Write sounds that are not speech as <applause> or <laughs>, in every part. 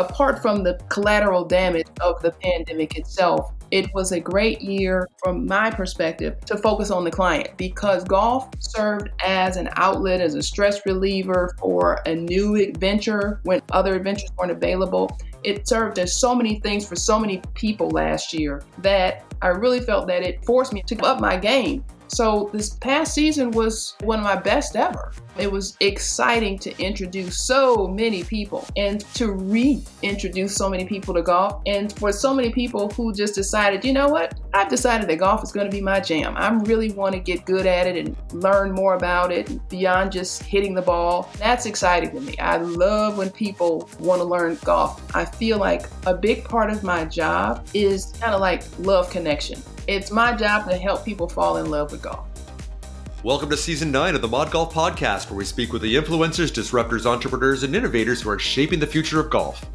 apart from the collateral damage of the pandemic itself, it was a great year from my perspective to focus on the client because golf served as an outlet, as a stress reliever for a new adventure when other adventures weren't available. It served as so many things for so many people last year that I really felt that it forced me to up my game so this past season was one of my best ever. It was exciting to introduce so many people and to reintroduce so many people to golf. And for so many people who just decided, you know what, I've decided that golf is going to be my jam. I really want to get good at it and learn more about it beyond just hitting the ball. That's exciting to me. I love when people want to learn golf. I feel like a big part of my job is kind of like love connection. It's my job to help people fall in love with golf. Welcome to season nine of the Mod Golf Podcast, where we speak with the influencers, disruptors, entrepreneurs, and innovators who are shaping the future of golf.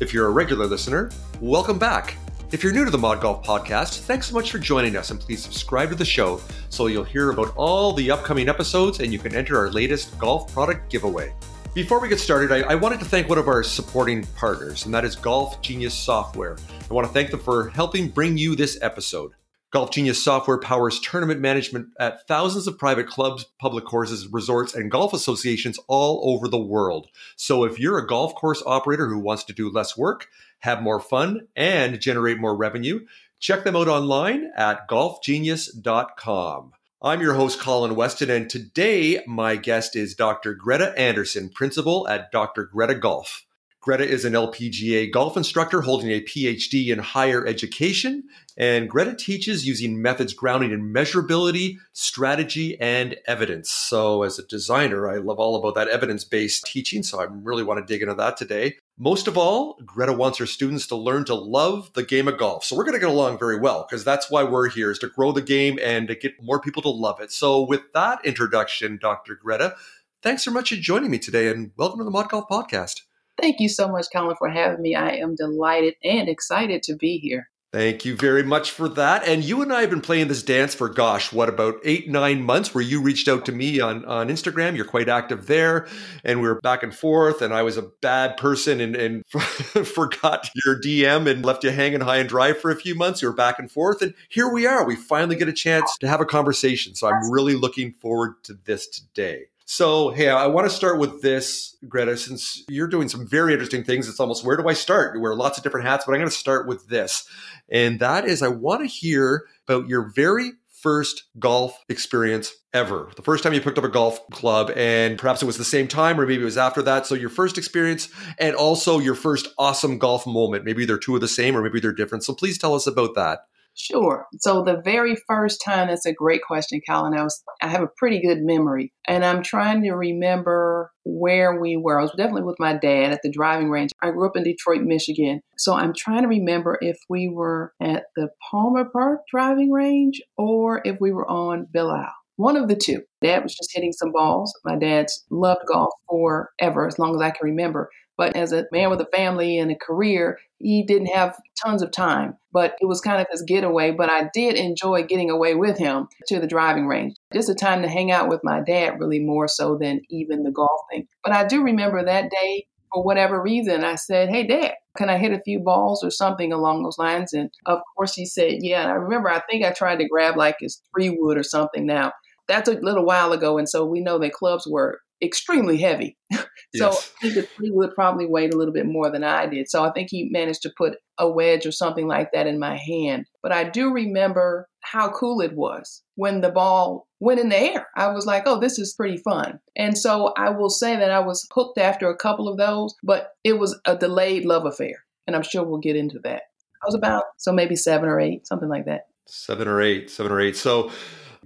If you're a regular listener, welcome back. If you're new to the Mod Golf Podcast, thanks so much for joining us and please subscribe to the show so you'll hear about all the upcoming episodes and you can enter our latest golf product giveaway. Before we get started, I, I, wanted to thank one of our supporting partners, and that is Golf Genius Software. I want to thank them for helping bring you this episode. Golf Genius software powers tournament management at thousands of private clubs, public courses, resorts, and golf associations all over the world. So if you're a golf course operator who wants to do less work, have more fun, and generate more revenue, check them out online at golfgenius.com. I'm your host, Colin Weston, and today my guest is Dr. Greta Anderson, principal at Dr. Greta Golf. Greta is an LPGA golf instructor holding a PhD in higher education, and Greta teaches using methods grounded in measurability, strategy, and evidence. So, as a designer, I love all about that evidence based teaching, so I really want to dig into that today. Most of all, Greta wants her students to learn to love the game of golf. So, we're going to get along very well because that's why we're here is to grow the game and to get more people to love it. So, with that introduction, Dr. Greta, thanks so much for joining me today and welcome to the Mod Golf Podcast. Thank you so much, Colin, for having me. I am delighted and excited to be here. Thank you very much for that. And you and I have been playing this dance for, gosh, what, about eight, nine months where you reached out to me on, on Instagram. You're quite active there. And we were back and forth. And I was a bad person and, and <laughs> forgot your DM and left you hanging high and dry for a few months. You were back and forth. And here we are. We finally get a chance to have a conversation. So I'm really looking forward to this today. So, hey, I want to start with this, Greta, since you're doing some very interesting things. It's almost where do I start? You wear lots of different hats, but I'm going to start with this. And that is, I want to hear about your very first golf experience ever. The first time you picked up a golf club, and perhaps it was the same time, or maybe it was after that. So, your first experience and also your first awesome golf moment. Maybe they're two of the same, or maybe they're different. So, please tell us about that. Sure. So the very first time, that's a great question, Colin. I was, I have a pretty good memory, and I'm trying to remember where we were. I was definitely with my dad at the driving range. I grew up in Detroit, Michigan, so I'm trying to remember if we were at the Palmer Park driving range or if we were on Belle One of the two. Dad was just hitting some balls. My dad's loved golf forever, as long as I can remember. But as a man with a family and a career, he didn't have tons of time. But it was kind of his getaway. But I did enjoy getting away with him to the driving range. Just a time to hang out with my dad, really more so than even the golfing. But I do remember that day, for whatever reason, I said, Hey, dad, can I hit a few balls or something along those lines? And of course, he said, Yeah. And I remember, I think I tried to grab like his three wood or something now. That's a little while ago. And so we know that clubs were extremely heavy. <laughs> so yes. I think he would probably weigh a little bit more than I did. So I think he managed to put a wedge or something like that in my hand. But I do remember how cool it was when the ball went in the air. I was like, oh, this is pretty fun. And so I will say that I was hooked after a couple of those, but it was a delayed love affair. And I'm sure we'll get into that. I was about, so maybe seven or eight, something like that. Seven or eight, seven or eight. So,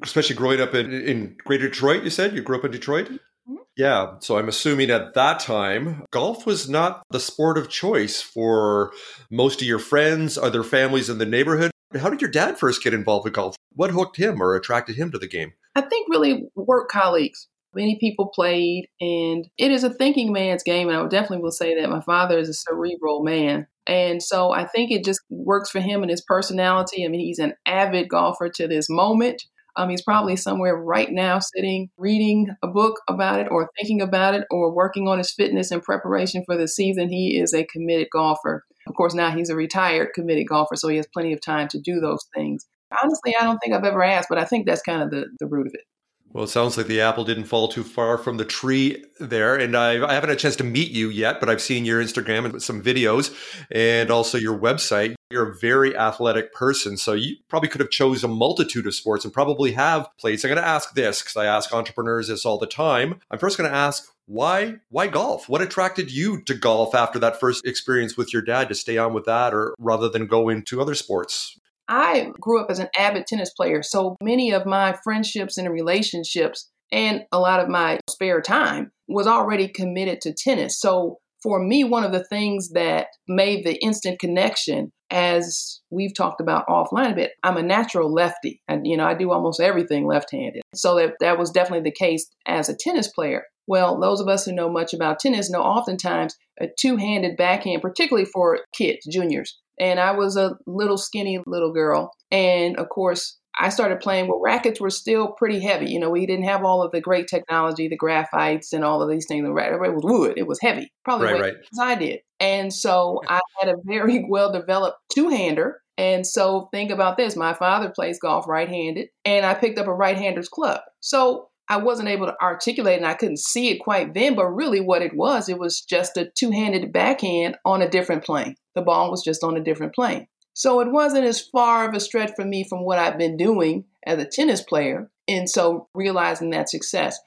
especially growing up in, in Greater Detroit, you said you grew up in Detroit? Yeah. So I'm assuming at that time, golf was not the sport of choice for most of your friends, other families in the neighborhood. How did your dad first get involved with golf? What hooked him or attracted him to the game? I think really work colleagues. Many people played, and it is a thinking man's game. And I definitely will say that my father is a cerebral man. And so I think it just works for him and his personality. I mean, he's an avid golfer to this moment. Um, he's probably somewhere right now sitting, reading a book about it, or thinking about it, or working on his fitness in preparation for the season. He is a committed golfer. Of course, now he's a retired committed golfer, so he has plenty of time to do those things. Honestly, I don't think I've ever asked, but I think that's kind of the, the root of it. Well, it sounds like the apple didn't fall too far from the tree there. And I, I, haven't had a chance to meet you yet, but I've seen your Instagram and some videos and also your website. You're a very athletic person. So you probably could have chose a multitude of sports and probably have played. So I'm going to ask this because I ask entrepreneurs this all the time. I'm first going to ask why why golf what attracted you to golf after that first experience with your dad to stay on with that or rather than go into other sports I grew up as an avid tennis player, so many of my friendships and relationships and a lot of my spare time was already committed to tennis. So for me, one of the things that made the instant connection, as we've talked about offline a bit, I'm a natural lefty. And, you know, I do almost everything left handed. So that, that was definitely the case as a tennis player. Well, those of us who know much about tennis know oftentimes a two handed backhand, particularly for kids, juniors, and I was a little skinny little girl. And of course, I started playing well, rackets were still pretty heavy. You know, we didn't have all of the great technology, the graphites and all of these things. The racket was wood. It was heavy. Probably right, right. as I did. And so <laughs> I had a very <laughs> well developed two hander. And so think about this. My father plays golf right handed, and I picked up a right hander's club. So I wasn't able to articulate and I couldn't see it quite then, but really what it was, it was just a two handed backhand on a different plane. The ball was just on a different plane. So it wasn't as far of a stretch for me from what I've been doing as a tennis player. And so realizing that success.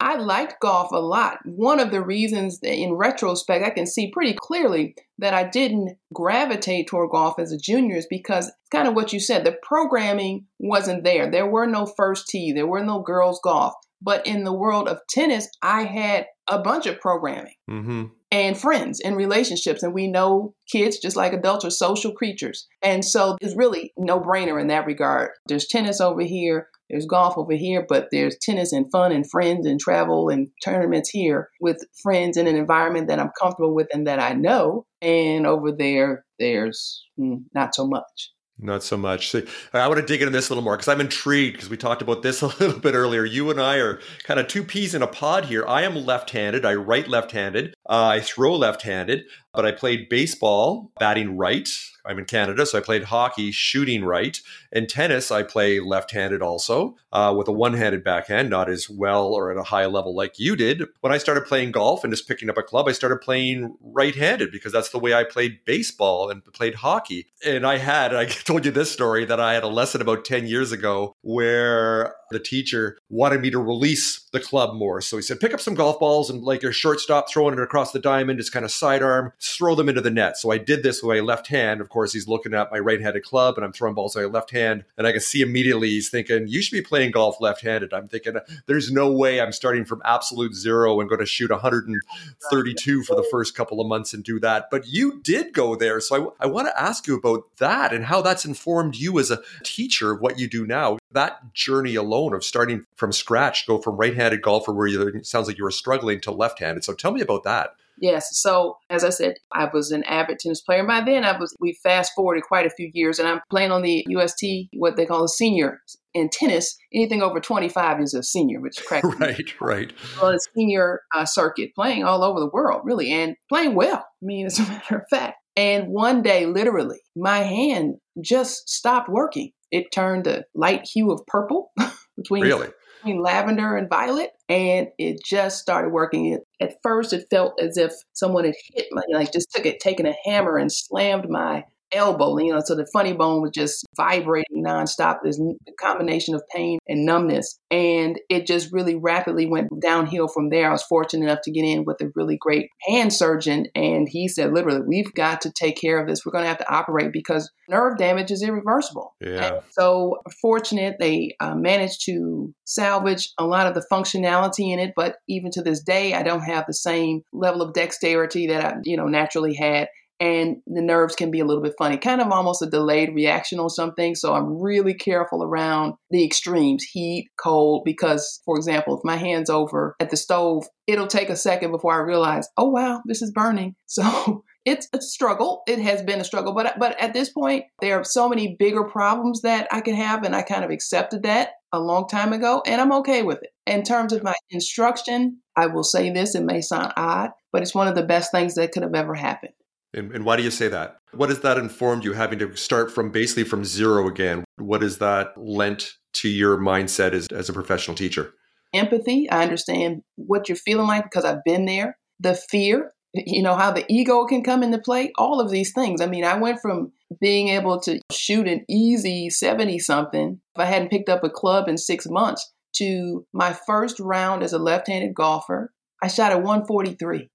I liked golf a lot. One of the reasons in retrospect, I can see pretty clearly that I didn't gravitate toward golf as a junior is because kind of what you said. The programming wasn't there. There were no first tee, there were no girls' golf. But in the world of tennis, I had a bunch of programming mm-hmm. and friends and relationships. And we know kids, just like adults, are social creatures. And so it's really no brainer in that regard. There's tennis over here, there's golf over here, but there's tennis and fun and friends and travel and tournaments here with friends in an environment that I'm comfortable with and that I know. And over there, there's mm, not so much. Not so much. See, I want to dig into this a little more because I'm intrigued because we talked about this <laughs> a little bit earlier. You and I are kind of two peas in a pod here. I am left handed. I write left handed. Uh, I throw left handed, but I played baseball batting right. I'm in Canada, so I played hockey shooting right. In tennis, I play left handed also uh, with a one handed backhand, not as well or at a high level like you did. When I started playing golf and just picking up a club, I started playing right handed because that's the way I played baseball and played hockey. And I had, I <laughs> told you this story that I had a lesson about 10 years ago where the teacher wanted me to release the club more. So he said, pick up some golf balls and like your shortstop, throwing it across the diamond, just kind of sidearm, throw them into the net. So I did this with my left hand. Of course, he's looking at my right handed club and I'm throwing balls with my left hand. And I can see immediately he's thinking, you should be playing golf left handed. I'm thinking, there's no way I'm starting from absolute zero and going to shoot 132 for the first couple of months and do that. But you did go there. So I, I want to ask you about that and how that's informed you as a teacher of what you do now. That journey alone of starting from scratch, go from right handed golfer where you, it sounds like you were struggling to left handed. So tell me about that. Yes. So as I said, I was an avid tennis player. By then, I was. We fast forwarded quite a few years, and I'm playing on the USTA, what they call a senior in tennis. Anything over 25 is a senior, which <laughs> cracks right, right. On a senior uh, circuit, playing all over the world, really, and playing well. I mean, as a matter of fact. And one day, literally, my hand just stopped working. It turned a light hue of purple <laughs> between really between lavender and violet, and it just started working. At first, it felt as if someone had hit my, like just took it, taken a hammer and slammed my elbow, you know, so the funny bone was just vibrating nonstop. This combination of pain and numbness. And it just really rapidly went downhill from there. I was fortunate enough to get in with a really great hand surgeon. And he said, literally, we've got to take care of this. We're going to have to operate because nerve damage is irreversible. Yeah. And so fortunate, they uh, managed to salvage a lot of the functionality in it. But even to this day, I don't have the same level of dexterity that I, you know, naturally had and the nerves can be a little bit funny, kind of almost a delayed reaction on something. So I'm really careful around the extremes, heat, cold, because, for example, if my hand's over at the stove, it'll take a second before I realize, oh, wow, this is burning. <laughs> So It's a struggle. It has been a struggle, but but at this point, there are so many bigger problems that I can have, and I kind of accepted that a long time ago, and I'm okay with it. In terms of my instruction, I will say this: it may sound odd, but it's one of the best things that could have ever happened. And, and why do you say that? What has that informed you having to start from basically from zero again? What has that lent to your mindset as, as a professional teacher? Empathy. I understand what you're feeling like because I've been there. The fear, you know, how the ego can come into play, all of these things. I mean, I went from being able to shoot an easy 70 something if I hadn't picked up a club in six months to my first round as a left handed golfer. I shot a 143.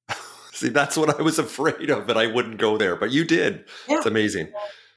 See, that's what I was afraid of, and I wouldn't go there. But you did. Yeah. It's amazing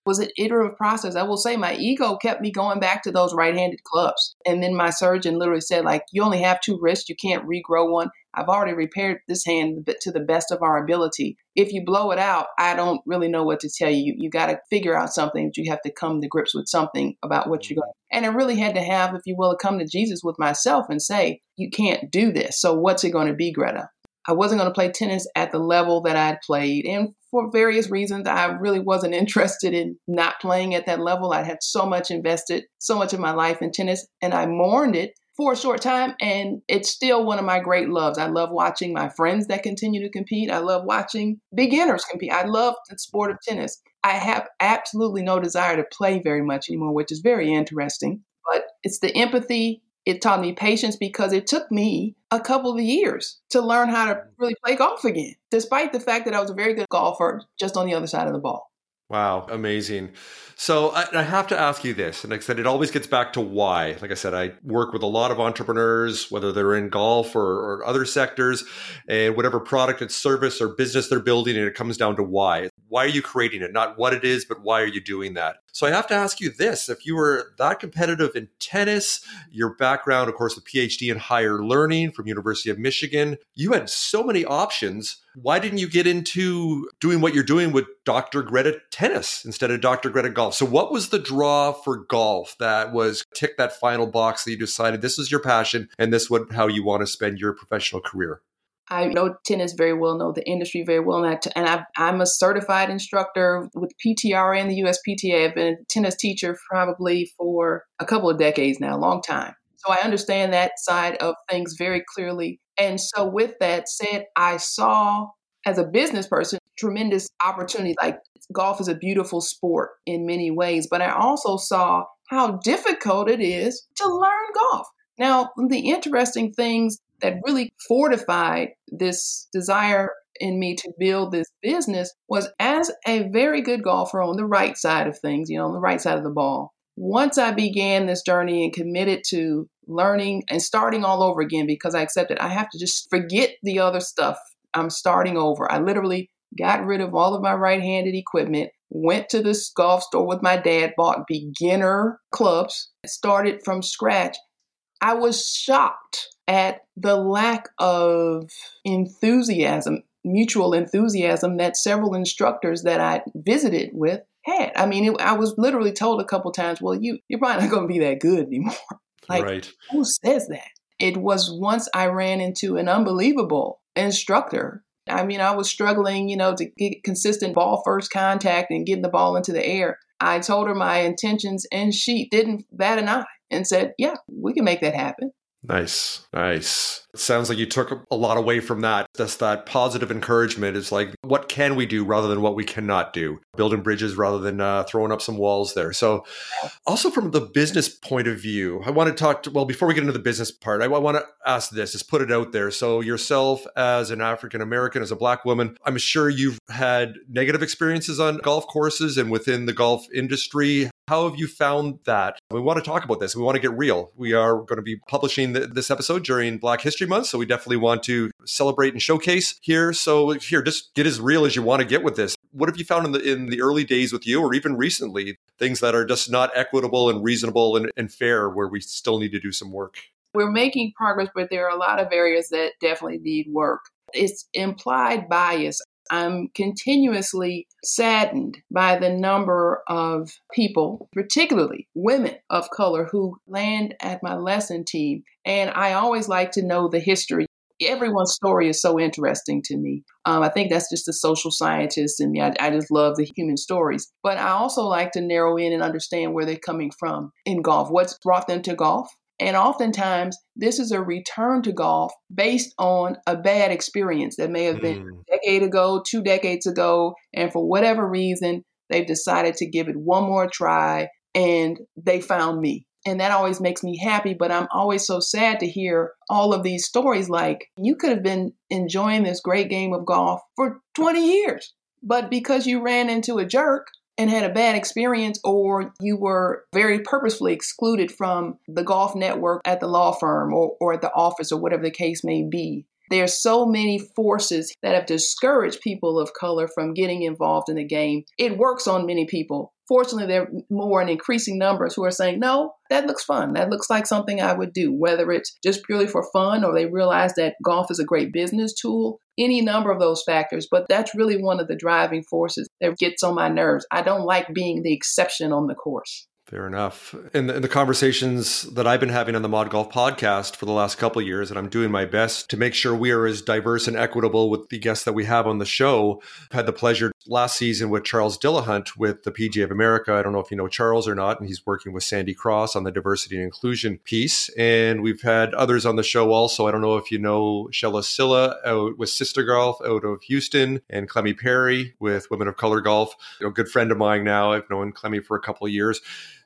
was an iterative process. I will say my ego kept me going back to those right-handed clubs. And then my surgeon literally said, like, you only have two wrists, you can't regrow one. I've already repaired this hand to the best of our ability. If you blow it out, I don't really know what to tell you. You, you got to figure out something. You have to come to grips with something about what you're going. Mm-hmm. And I really had to have, if you will, come to Jesus with myself and say, you can't do this. So what's it going to be, Greta? I wasn't going to play tennis at the level that I'd played. And for various reasons, I really wasn't <laughs> interested in not playing at that level. I had so much invested, so much of my life in tennis, and I mourned it for a short time. And it's still one of my great loves. I love watching my friends that continue to compete. I love watching beginners compete. I love the sport of tennis. I have absolutely no desire to play very much anymore, which is very interesting. But it's the empathy it taught me patience because it took me a couple of years to learn how to really play golf again, despite the fact that I was a very good golfer just on the other side of the ball. Wow, amazing. So I, I, have to ask you this, and like I said, it always gets back to why. Like I said, I work with a lot of entrepreneurs, whether they're in golf or, or other sectors, and whatever product and service or business they're building, and it comes down to why. Why are you creating it? Not what it is, but why are you doing that? So I have to ask you this: If you were that competitive in tennis, your background, of course, a PhD in higher learning from University of Michigan, you had so many options why didn't you get into doing what you're doing with Dr. Greta Tennis instead of Dr. Greta Golf? So, what was the draw for golf that was tick that final box that you decided this is your passion and this is how you want to spend your professional career? I know tennis very well, know the industry very well, and, I, am a certified instructor with PTRA and the USPTA. I've been a tennis teacher probably for a couple of decades now, a long time. So I understand that side of things very clearly. And so, with that said, I saw as a business person tremendous opportunity. Like golf is a beautiful sport in many ways, but I also saw how difficult it is to learn golf. Now, the interesting things that really fortified this desire in me to build this business was as a very good golfer on the right side of things, you know, on the right side of the ball. Once I began this journey and committed to learning and starting all over again because I accepted I have to just forget the other stuff. I'm starting over. I literally got rid of all of my right handed equipment, went to this golf store with my dad, bought beginner clubs, started from scratch. I was shocked at the lack of enthusiasm, mutual enthusiasm that several instructors that I visited with had. I mean, it, I was literally told a couple times, "Well, you you're probably not going to be that good anymore." <laughs> Like, right. who says that? It was once I ran into an unbelievable instructor. I mean, I was struggling, you know, to get consistent ball first contact and getting the ball into the air. I told her my intentions, and she didn't bat an eye and said, Yeah, we can make that happen. Nice. Nice. It sounds like you took a lot away from that. Just that positive encouragement is like, what can we do rather than what we cannot do? Building bridges rather than uh, throwing up some walls there. So, also from the business point of view, I want to talk to, well, before we get into the business part, I, want to ask this, just put it out there. So, yourself as an African American, as a black woman, I'm sure you've had negative experiences on golf courses and within the golf industry. How have you found that? We want to talk about this. We want to get real. We are going to be publishing this episode during Black History Month, so we definitely want to celebrate and showcase here. So here, just get as real as you want to get with this. What have you found in the in the early days with you, or even recently, things that are just not equitable and reasonable and, and fair, where we still need to do some work? We're making progress, but there are a lot of areas that definitely need work. It's implied bias. I'm continuously saddened by the number of people, particularly women of color, who land at my lesson tee. And I always like to know the history. everyone's story is so interesting to me. Um, I think that's just the social scientist in me. I, I just love the human stories. But I also like to narrow in and understand where they're coming from in golf. What's brought them to golf? And oftentimes, this is a return to golf based on a bad experience that may have been mm. a decade ago, two decades ago, and for whatever reason, they've decided to give it one more try and they found me. And that always makes me happy, but I'm always so sad to hear all of these stories like you could have been enjoying this great game of golf for 20 years, but because you ran into a jerk and had a bad experience, or you were very purposefully excluded from the golf network at the law firm or, or at the office or whatever the case may be. There's so many forces that have discouraged people of color from getting involved in the game. It works on many people. Fortunately, there are more and increasing numbers who are saying, no, that looks fun. That looks like something I would do, whether it's just purely for fun or they realize that golf is a great business tool, any number of those factors. But that's really one of the driving forces that gets on my nerves. I don't like being the exception on the course. Fair enough. In the, the, conversations that I've been having on the Mod Golf podcast for the last couple years, and I'm doing my best to make sure we are as diverse and equitable with the guests that we have on the show. I've had the pleasure last season with Charles Dillahunt with the PGA of America. I don't know if you know Charles or not, and he's working with Sandy Cross on the diversity and inclusion piece. And we've had others on the show also. I don't know if you know Shella Silla out with Sister Golf out of Houston, and Clemmie Perry with Women of Color Golf. You know, good friend of mine now. I've known Clemmie for a couple of years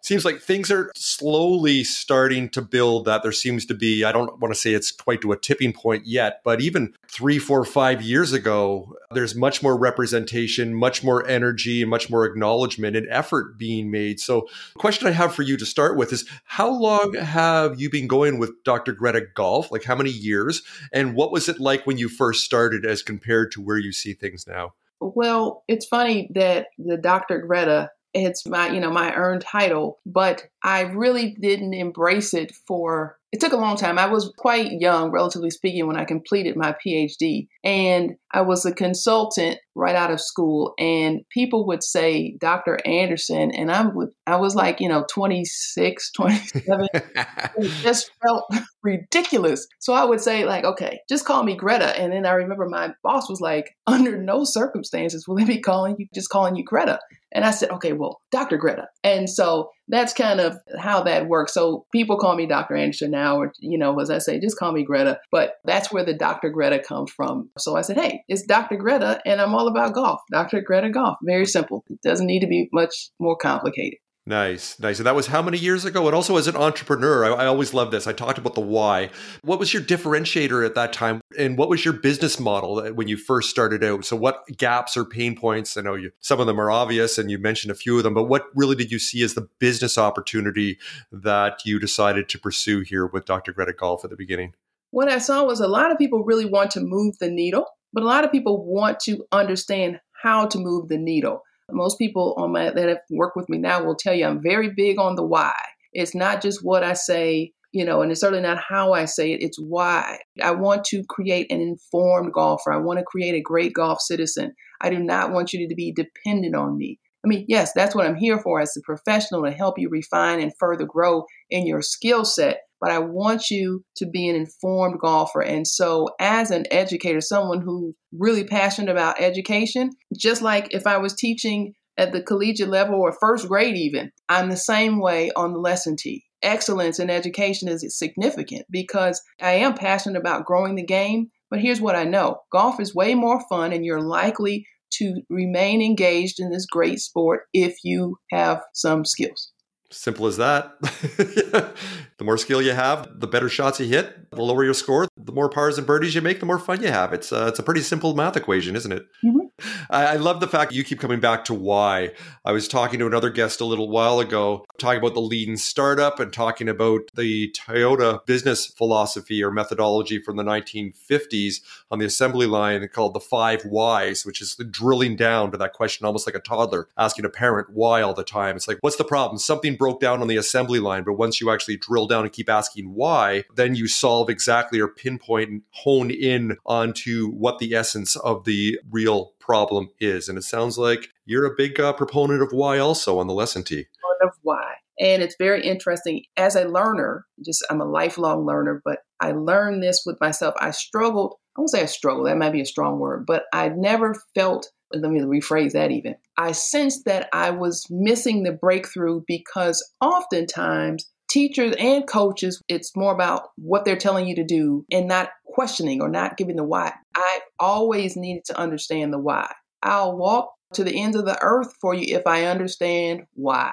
seems like things are slowly starting to build that there seems to be i don't want to say it's quite to a tipping point yet but even three four five years ago there's much more representation much more energy and much more acknowledgement and effort being made. So the question i have for you to start with is how long have you been going with dr greta golf? Like how many years? And what was it like when you first started as compared to where you see things now? Well, it's funny that the Dr. Greta it's my you know my earned title but i really didn't embrace it for it took a long time. I was quite young, relatively speaking, when I completed my PhD. And I was a consultant right out of school. And people would say, Dr. Anderson. And I, would, I was like, you know, 26, <laughs> 27. it <laughs> just felt <laughs> ridiculous. So I would say, like, okay, just call me Greta. And then I remember my boss was like, under no circumstances will they be calling you, just calling you Greta. And I said, okay, well, Dr. Greta. And so that's kind of how that works. So people call me Dr. Anderson now, or, you know, as I say, just call me Greta. But that's where the Dr. Greta comes from. So I said, hey, it's Dr. Greta, and I'm all about golf. Dr. Greta Golf. Very simple. It doesn't need to be much more complicated. Nice, nice. And that was how many years ago? And also, as an entrepreneur, I, I, always love this. I talked about the why. What was your differentiator at that time? And what was your business model when you first started out? So, what gaps or pain points? I know you, some of them are obvious, and you mentioned a few of them, but what really did you see as the business opportunity that you decided to pursue here with Dr. Greta Golf at the beginning? What I saw was a lot of people really want to move the needle, but a lot of people want to understand how to move the needle. Most people on my that have worked with me now will tell you I'm very big on the why. It's not just what I say, you know, and it's certainly not how I say it, it's why. I want to create an informed golfer. I want to create a great golf citizen. I do not want you to be dependent on me. I mean, yes, that's what I'm here for as a professional to help you refine and further grow in your skill set but I want you to be an informed golfer. And so, as an educator, someone who's really passionate about education, just like if I was teaching at the collegiate level or first grade, even, I'm the same way on the lesson tee. Excellence in education is significant because I am passionate about growing the game. But here's what I know golf is way more fun, and you're likely to remain engaged in this great sport if you have some skills. Simple as that. <laughs> the more skill you have, the better shots you hit, the lower your score, the more pars and birdies you make, the more fun you have. It's uh, it's a pretty simple math equation, isn't it? Mm-hmm. <laughs> I, I love the fact you keep coming back to why. I was talking to another guest a little while ago, talking about the lean startup and talking about the Toyota business philosophy or methodology from the 1950s on the assembly line called the five whys, which is drilling down to that question almost like a toddler asking a parent why all the time. It's like, what's the problem? Something broke down on the assembly line, but once you actually drill down and keep asking why, then you solve exactly or pinpoint and hone in onto what the essence of the real problem is. And it sounds like you're a big uh, proponent of why also on the lesson tee. Of why. And it's very interesting as a learner, just I'm a lifelong learner, but I learned this with myself. I struggled, I won't say I struggled, that might be a strong word, but I never felt, let me rephrase that even. I sensed that I was missing the breakthrough because oftentimes teachers and coaches, it's more about what they're telling you to do and not questioning or not giving the why. I always needed to understand the why. I'll walk to the ends of the earth for you if I understand why.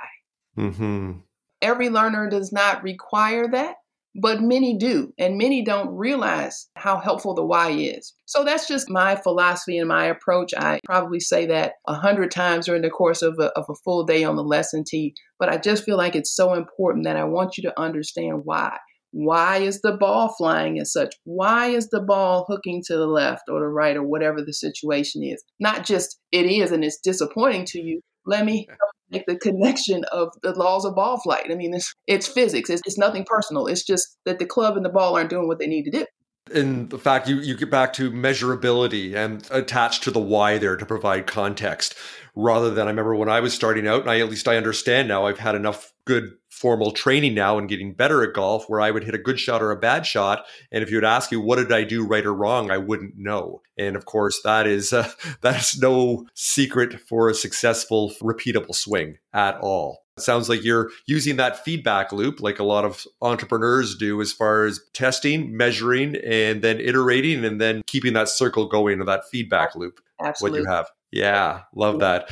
Mm-hmm. Every learner does not require that, but many do, and many don't realize how helpful the why is. So that's just my philosophy and my approach. I probably say that a hundred times during the course of a, of a full day on the lesson tee, but I just feel like it's so important that I want you to understand why. Why is the ball flying as such? Why is the ball hooking to the left or the right or whatever the situation is? Not just it is and it's disappointing to you. Let me make the connection of the laws of ball flight. I mean, it's, it's physics. It's, it's nothing personal. It's just that the club and the ball aren't doing what they need to do. In the fact you, you get back to measurability and attached to the why there to provide context rather than I remember when I was starting out, and I at least I understand now I've had enough good formal training now and getting better at golf where I would hit a good shot or a bad shot. And if you would ask me, what did I do right or wrong? I wouldn't know. And of course, that is, uh, <laughs> that is no secret for a successful, repeatable swing at all. It sounds like you're using that feedback loop like a lot of entrepreneurs do as far as testing, measuring, and then iterating and then keeping that circle going or that feedback loop. Absolutely. What you have. Yeah, love that.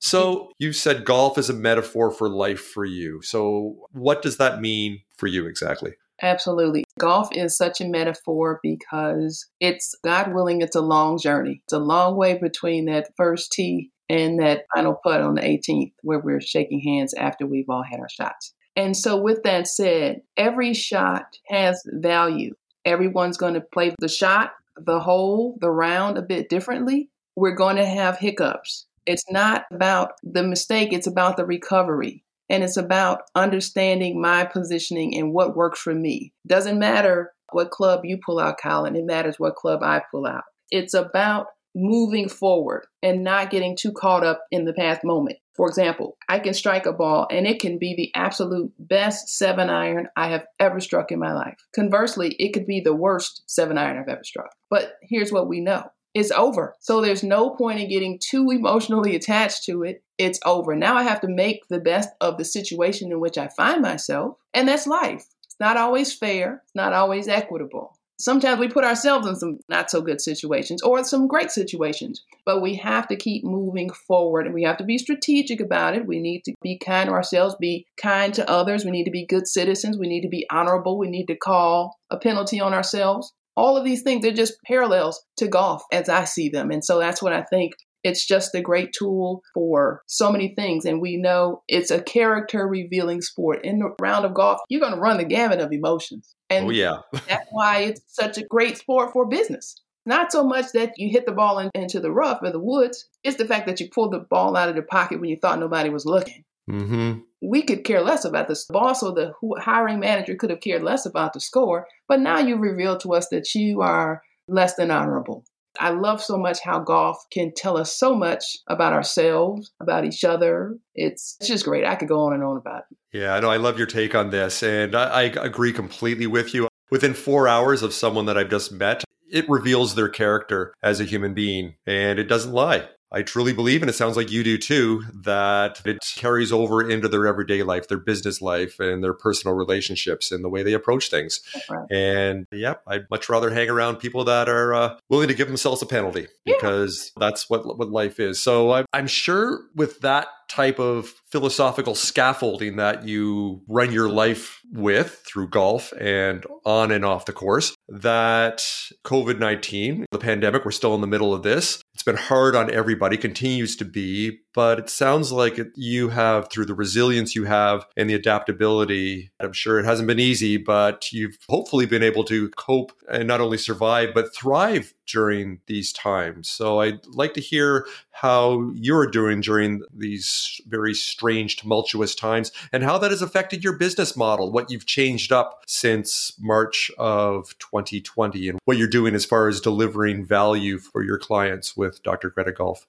So you said golf is a metaphor for life for you. So what does that mean for you exactly? Absolutely. Golf is such a metaphor because it's, God willing, it's a long journey. It's a long way between that first tee and that final putt on the 18th, where we're shaking hands after we've all had our shots. And so, with that said, every shot has value. Everyone's going to play the shot, the hole, the round a bit differently we're going to have hiccups. It's not about the mistake, it's about the recovery. And it's about understanding my positioning and what works for me. Doesn't matter what club you pull out, Colin, it matters what club I pull out. It's about moving forward and not getting too caught up in the past moment. For example, I can strike a ball and it can be the absolute best seven iron I have ever struck in my life. Conversely, it could be the worst seven iron I've ever struck. But here's what we know it's over. So there's no point in getting too emotionally attached to it. It's over. Now I have to make the best of the situation in which I find myself. And that's life. It's not always fair, it's not always equitable. Sometimes we put ourselves in some not so good situations or some great situations, but we have to keep moving forward and we have to be strategic about it. We need to be kind to ourselves, be kind to others. We need to be good citizens. We need to be honorable. We need to call a penalty on ourselves all of these things, they're just parallels to golf as I see them. And so that's what I think it's just a great tool for so many things. And we know it's a character revealing sport. In the round of golf, you're going to run the gamut of emotions. And oh, yeah. that's why it's such a great sport for business. Not so much that you hit the ball in, into the rough or the woods, it's the fact that you pulled the ball out of the pocket when you thought nobody was looking. Mm-hmm. We could care less about this. boss or the hiring manager could have cared less about the score, but now you reveal to us that you are less than honorable. I love so much how golf can tell us so much about ourselves, about each other. It's, it's just great. I could go on and on about it. Yeah, I know. I love your take on this. And I, I agree completely with you. Within four hours of someone that I've just met, it reveals their character as a human being and it doesn't lie. I truly believe, and it sounds like you do too, that it carries over into their everyday life, their business life, and their personal relationships and the way they approach things. Right. And yeah, I'd much rather hang around people that are uh, willing to give themselves a penalty yeah. because that's what what life is. So I'm, I'm sure with that type of philosophical scaffolding that you run your life with through golf and on and off the course that COVID 19, the pandemic, we're still in the middle of this. It's been hard on everybody, continues to be, but it sounds like you have, through the resilience you have and the adaptability, I'm sure it hasn't been easy, but you've hopefully been able to cope and not only survive, but thrive during these times. So I'd like to hear how you're doing during these very strange, tumultuous times and how that has affected your business model, what you've changed up since March of 2020, and what you're doing as far as delivering value for your clients with Dr. Greta Golf.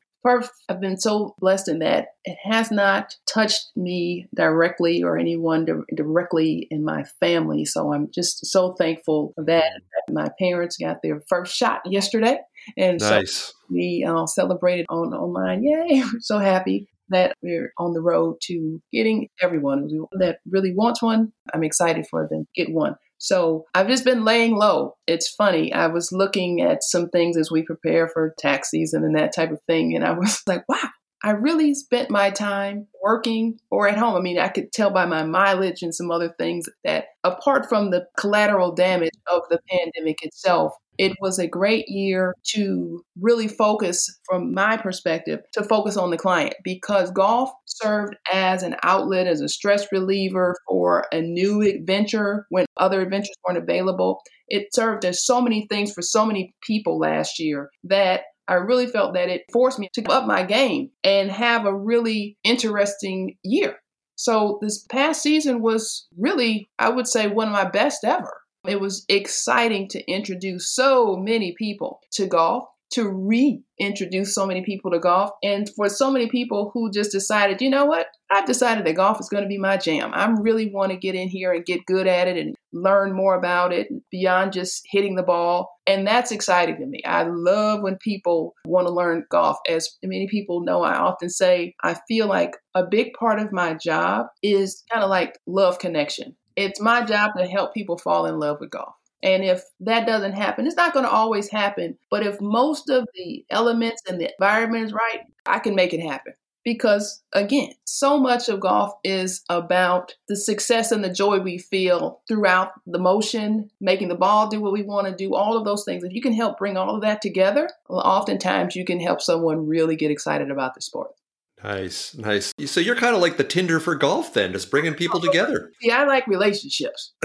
I've been so blessed in that it has not touched me directly or anyone di- directly in my family. So I'm just so thankful for that. My parents got their first shot yesterday. And nice. so we uh, celebrated on online. Yay! <laughs> We're so happy that we're on the road to getting everyone that really wants one. I'm excited for them to get one. So I've just been laying low. It's funny. I was looking at some things as we prepare for tax season and that type of thing. And I was <laughs> like, wow, I really spent my time working or at home. I mean, I could tell by my mileage and some other things that apart from the collateral damage of the pandemic itself, it was a great year to really focus, from my perspective, to focus on the client because golf served as an outlet, as a stress reliever for a new adventure when other adventures weren't available. It served as so many things for so many people last year that I really felt that it forced me to up my game and have a really interesting year. So this past season was really, I would say, one of my best ever. It was exciting to introduce so many people to golf, to reintroduce so many people to golf, and for so many people who just decided, you know what, I've decided that golf is going to be my jam. I really want to get in here and get good at it and learn more about it beyond just hitting the ball. And that's exciting to me. I love when people want to learn golf. As many people know, I often say I feel like a big part of my job is kind of like love connection. It's my job to help people fall in love with golf. And if that doesn't happen, it's not going to always happen. But if most of the elements and the environment is right, I can make it happen. Because again, so much of golf is about the success and the joy we feel throughout the motion, making the ball do what we want to do, all of those things. If you can help bring all of that together, oftentimes you can help someone really get excited about the sport. Nice, nice. So you're kind of like the Tinder for golf, then, just bringing people oh, together. <laughs> Yeah, I like relationships. <laughs>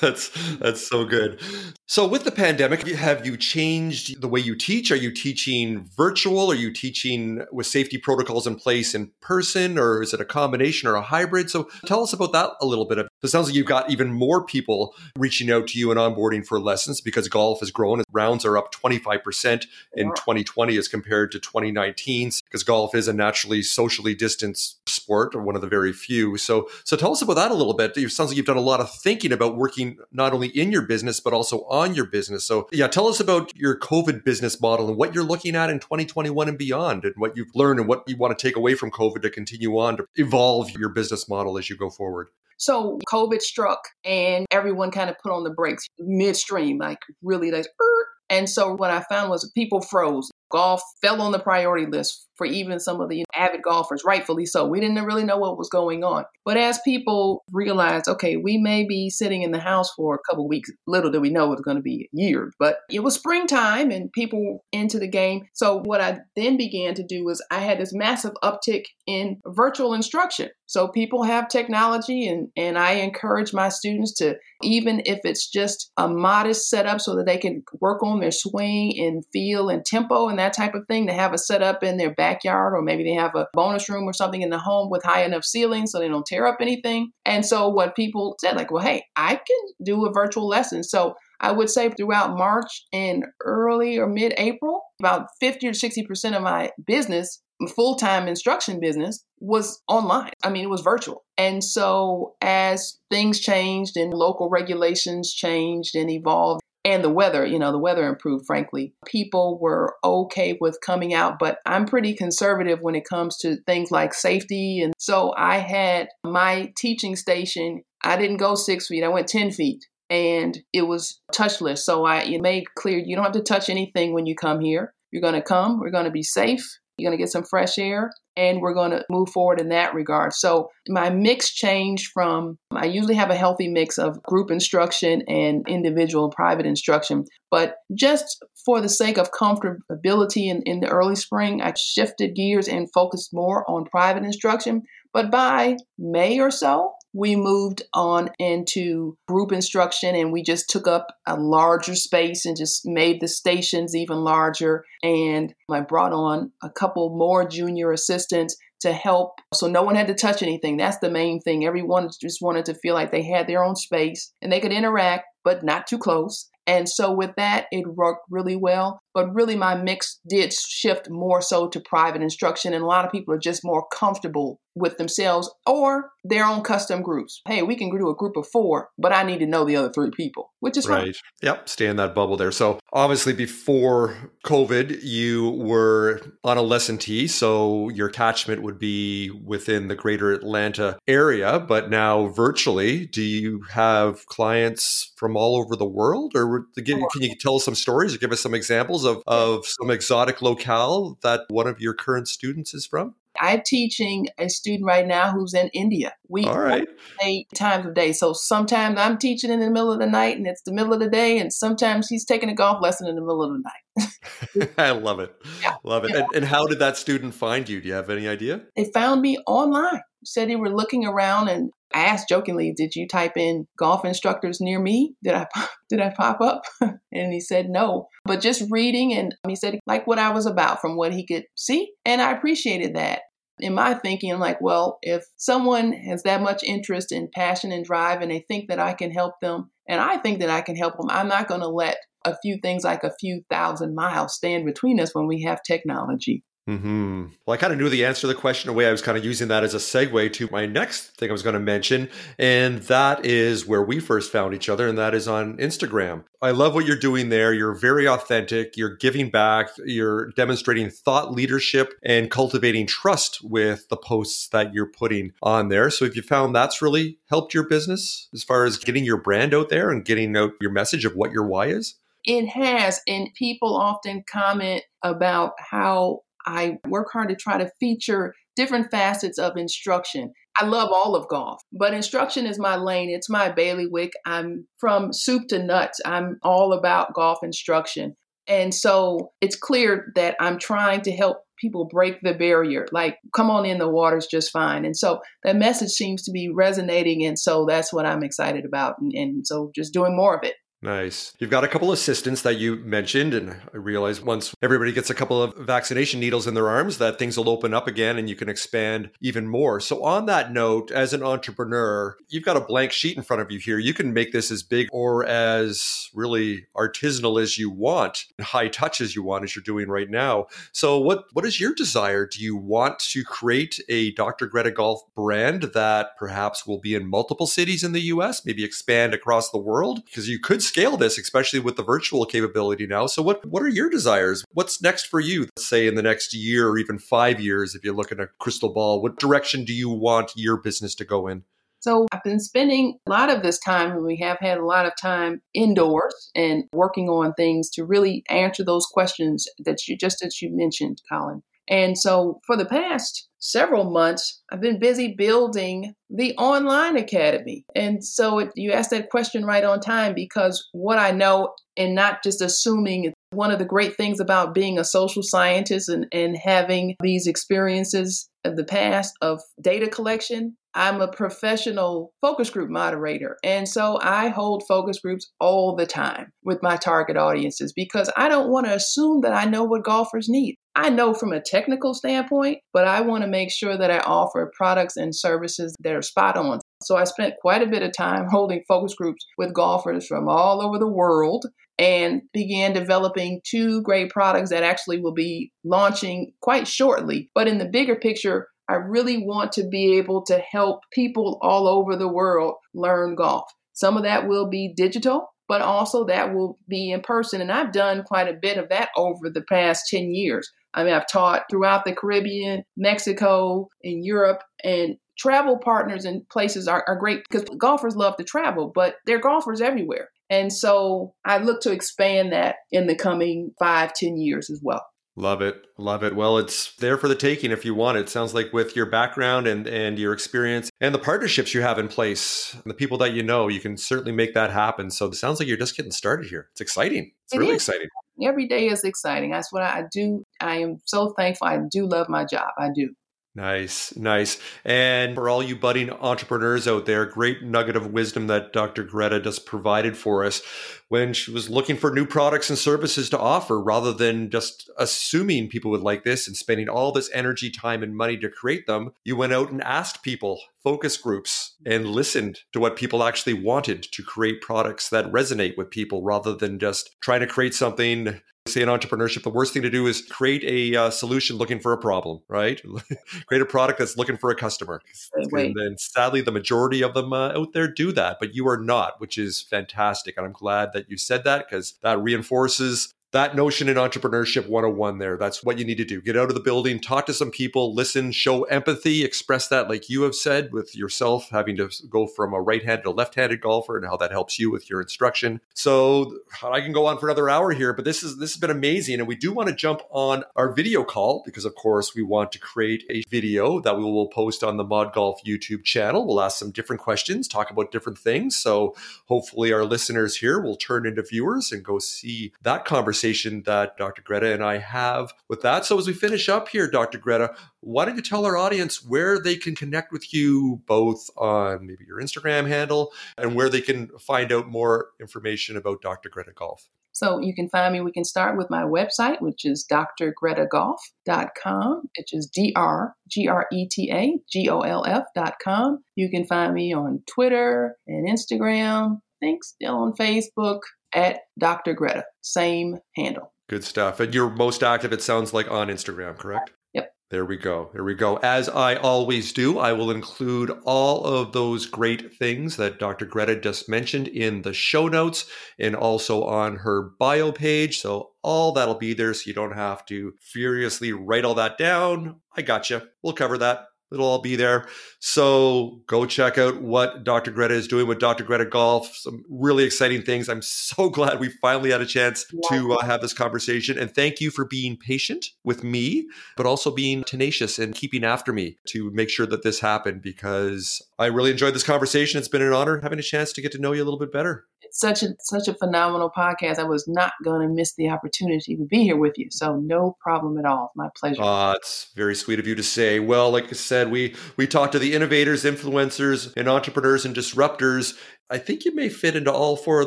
that's that's so good. So with the pandemic, have you changed the way you teach? Are you teaching virtual? Are you teaching with safety protocols in place in person, or is it a combination or a hybrid? So tell us about that a little bit. It sounds like you've got even more people reaching out to you and onboarding for lessons because golf has grown. Rounds are up 25% in 2020 as compared to 2019 because golf is a naturally socially distanced sport, or one of the very few. So, so tell us about that a little bit. It sounds like you've done a lot of thinking about working not only in your business but also on your business. So, yeah, tell us about your COVID business model and what you're looking at in 2021 and beyond, and what you've learned and what you want to take away from COVID to continue on to evolve your business model as you go forward. So COVID struck and everyone kind of put on the brakes midstream, like really like, er, and so what I found was people froze. Golf fell on the priority list for even some of the avid golfers, rightfully so. We didn't really know what was going on. But as people realized, okay, we may be sitting in the house for a couple weeks, little did we know it was going to be a year. But it was springtime and people into the game. So what I then began to do was I had this massive uptick in virtual instruction. So people have technology and, and I encourage my students to, even if it's just a modest setup so that they can work on their swing and feel and tempo and that type of thing, to have a setup in their backyard, or maybe they have a bonus room or something in the home with high enough ceilings so they don't tear up anything. And so what people said, like, well, hey, I can do a virtual lesson. So I would say throughout March and early or mid April, about 50 or 60% of my business, full time instruction business, was online. I mean, it was virtual. And so as things changed and local regulations changed and evolved, and the weather, you know, the weather improved, frankly. People were okay with coming out, but I'm pretty conservative when it comes to things like safety. And so I had my teaching station, I didn't go six feet, I went 10 feet. And it was touchless. So I made clear you don't have to touch anything when you come here. You're going to come, we're going to be safe, you're going to get some fresh air, and we're going to move forward in that regard. So my mix changed from I usually have a healthy mix of group instruction and individual private instruction, but just for the sake of comfortability in, in the early spring, I shifted gears and focused more on private instruction. But by May or so, we moved on into group instruction and we just took up a larger space and just made the stations even larger. And I brought on a couple more junior assistants to help. So no one had to touch anything. That's the main thing. Everyone just wanted to feel like they had their own space and they could interact, but not too close. And so with that, it worked really well. But really my mix did shift more so to private instruction. And a lot of people are just more comfortable with themselves or their own custom groups. Hey, we can do a group of four, but I need to know the other three people, which is right. Fine. Yep, stay in that bubble there. So obviously, before COVID, you were on a LessonTee, so your catchment would be within the greater Atlanta area. But now, virtually, do you have clients from all over the world, or can you tell us some stories or give us some examples of of some exotic locale that one of your current students is from? I'm teaching a student right now who's in India. We All right. eight times a day. So sometimes I'm teaching in the middle of the night and it's the middle of the day, and sometimes he's taking a golf lesson in the middle of the night. <laughs> I love it. Yeah. Love it. Yeah. And, and, how did that student find you? Do you have any idea? They found me online. Said they were looking around and I asked jokingly, "Did you type in golf instructors near me? Did I did I pop up?" <laughs> and he said no. But just reading, and he said like what I was about from what he could see, and I appreciated that in my thinking, I'm like, well, if someone has that much interest and passion and drive and they think that I can help them, and I think that I can help them, I'm not going to let a few things like a few thousand miles stand between us when we have technology. Hmm. Well, I kind of knew the answer to the question away. I was kind of using that as a segue to my next thing I was going to mention, and that is where we first found each other, and that is on Instagram. I love what you're doing there. You're very authentic. You're giving back. You're demonstrating thought leadership and cultivating trust with the posts that you're putting on there. So, if you found that's really helped your business as far as getting your brand out there and getting out your message of what your why is, it has. And people often comment about how I work hard to try to feature different facets of instruction. I love all of golf, but instruction is my lane. It's my bailiwick. I'm from soup to nuts. I'm all about golf instruction. And so it's clear that I'm trying to help people break the barrier. Like, come on in, the water's just fine. And so that message seems to be resonating. And so that's what I'm excited about. And, and so just doing more of it. Nice. You've got a couple of assistants that you mentioned, and I realize once everybody gets a couple of vaccination needles in their arms, that things will open up again and you can expand even more. So, on that note, as an entrepreneur, you've got a blank sheet in front of you here. You can make this as big or as really artisanal as you want, high touch as you want, as you're doing right now. So, what what is your desire? Do you want to create a Dr. Greta Golf brand that perhaps will be in multiple cities in the US, maybe expand across the world? Because you could scale this, especially with the virtual capability now. So, what what are your desires? What's next for you? Say in the next year or even five years, if you look at a crystal ball, what direction do you want your business to go in? So I've been spending a lot of this time, and we have had a lot of time indoors and working on things to really answer those questions that you just as you mentioned, Colin. And so for the past several months, I've been busy building the online academy. And so it, you asked that question right on time because what I know, and not just assuming, one of the great things about being a social scientist and, and having these experiences of the past of data collection I'm a professional focus group moderator. And so I hold focus groups all the time with my target audiences because I don't want to assume that I know what golfers need. I know from a technical standpoint, but I want to make sure that I offer products and services that are spot on. So I spent quite a bit of time <laughs> holding focus groups with golfers from all over the world and began developing two great products that actually will be launching quite shortly. But in the bigger picture, I really want to be able to help people all over the world learn golf. Some of that will be digital, but also that will be in person. And I've done quite a bit of that over the past 10 years. I mean, I've taught throughout the Caribbean, Mexico, and Europe, and travel partners and places are, are great because golfers love to travel, but they're golfers everywhere. And so I look to expand that in the coming five, ten years as well. Love it. Love it. Well, it's there for the taking if you want it. Sounds like with your background and, and your experience and the partnerships you have in place, the people that you know, you can certainly make that happen. So it sounds like you're just getting started here. It's exciting. It's it really is. exciting. Every day is exciting. That's what I do. I am so thankful. I do love my job. I do. Nice, nice. And for all you budding entrepreneurs out there, great nugget of wisdom that Dr. Greta just provided for us when she was looking for new products and services to offer rather than just assuming people would like this and spending all this energy, time, and money to create them. You went out and asked people, focus groups, and listened to what people actually wanted to create products that resonate with people rather than just trying to create something say in entrepreneurship, the worst thing to do is create a uh, solution looking for a problem, right? <laughs> create a product that's looking for a customer. And then sadly, the majority of them uh, out there do that, but you are not, which is fantastic. And I'm glad that you said that because that reinforces that notion in entrepreneurship 101 there. That's what you need to do. Get out of the building, talk to some people, listen, show empathy, express that like you have said with yourself having to go from a right-handed to left-handed golfer and how that helps you with your instruction. So I can go on for another hour here, but this is this has been amazing and we do want to jump on our video call because of course we want to create a video that we will post on the Mod Golf YouTube channel. We'll ask some different questions, talk about different things. So hopefully our listeners here will turn into viewers and go see that conversation conversation that Dr. Greta and I have with that. So, as we finish up here, Dr. Greta, why don't you tell our audience where they can connect with you, both on maybe your Instagram handle and where they can find out more information about Dr. Greta Golf? So you can find me, we can start with my website, which is drgretagolf.com, which is D-R-G-R-E-T-A-G-O-L-F.com. You can find me on Twitter and Instagram, I think still on Facebook, at Dr. Greta. Same handle. Good stuff. And you're most active, it sounds like, on Instagram, correct? Yep. There we go. There we go. As I always do, I will include all of those great things that Dr. Greta just mentioned in the show notes and also on her bio page. So all that'll be there so you don't have to furiously write all that down. I got you. We'll cover that It'll all be there. So go check out what Dr. Greta is doing with Dr. Greta Golf. Some really exciting things. I'm so <laughs> glad we finally had a chance to uh, have this conversation. And thank you for being patient with me, but also being tenacious and keeping after me to make sure that this happened because I really enjoyed this conversation. It's been an honor having a chance to get to know you a little bit better It's such a such a phenomenal podcast. I was not going to miss the opportunity to be here with you. So no problem at all. My pleasure. Uh, it's very sweet of you to say. Well, like I said, we we talk to the innovators, influencers, and entrepreneurs and disruptors. I think you may fit into all four of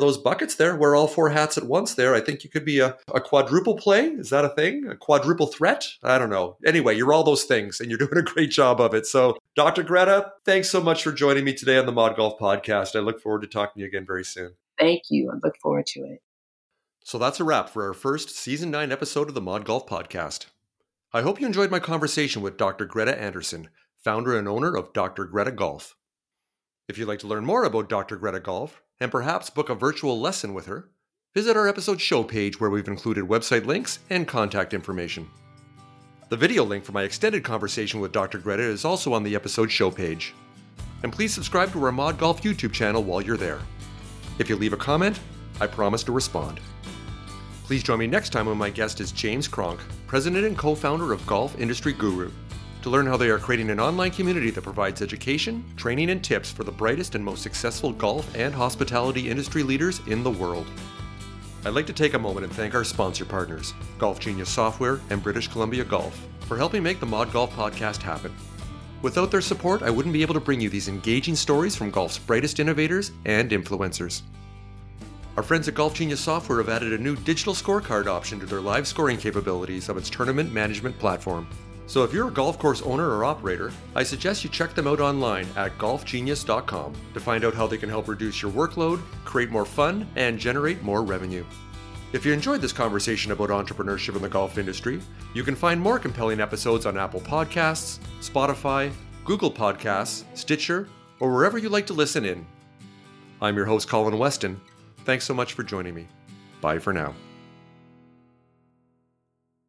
those buckets there. Wear all four hats at once there. I think you could be a, a quadruple play. Is that a thing? A quadruple threat? I don't know. Anyway, you're all those things and you're <laughs> doing a great job of it. So, Dr. Greta, thanks so much for joining me today on the Mod Golf podcast. I look forward to talking to you again very soon. Thank you. I look forward to it. So that's a wrap for our first season 9 episode of the Mod Golf Podcast. I hope you enjoyed my conversation with Dr. Greta Anderson, founder and owner of Dr. Greta Golf. If you'd like to learn more about Dr. Greta Golf and perhaps book a virtual lesson with her, visit our episode show page where we've included website links and contact information. The video link for my extended conversation with Dr. Greta is also on the episode show page. And please subscribe to our Mod Golf YouTube channel while you're there. If you leave a comment, I promise to respond. Please join me next time when my guest is James Kronk, president and co founder of Golf Industry Guru, to learn how they are creating an online community that provides education, training, and tips for the brightest and most successful golf and hospitality industry leaders in the world. I'd like to take a moment and thank our sponsor partners, Golf Genius Software and British Columbia Golf, for helping make the Mod Golf podcast happen. Without their support, I wouldn't be able to bring you these engaging stories from golf's brightest innovators and influencers. Our friends at Golf Genius Software have added a new digital scorecard option to their live scoring capabilities of its tournament management platform. So if you're a golf course owner or operator, I suggest you check them out online at golfgenius.com to find out how they can help reduce your workload, create more fun, and generate more revenue. If you enjoyed this conversation about entrepreneurship in the golf industry, you can find more compelling episodes on Apple Podcasts, Spotify, Google Podcasts, Stitcher, or wherever you like to listen in. I'm your host, Colin Weston. Thanks so much for joining me. Bye for now.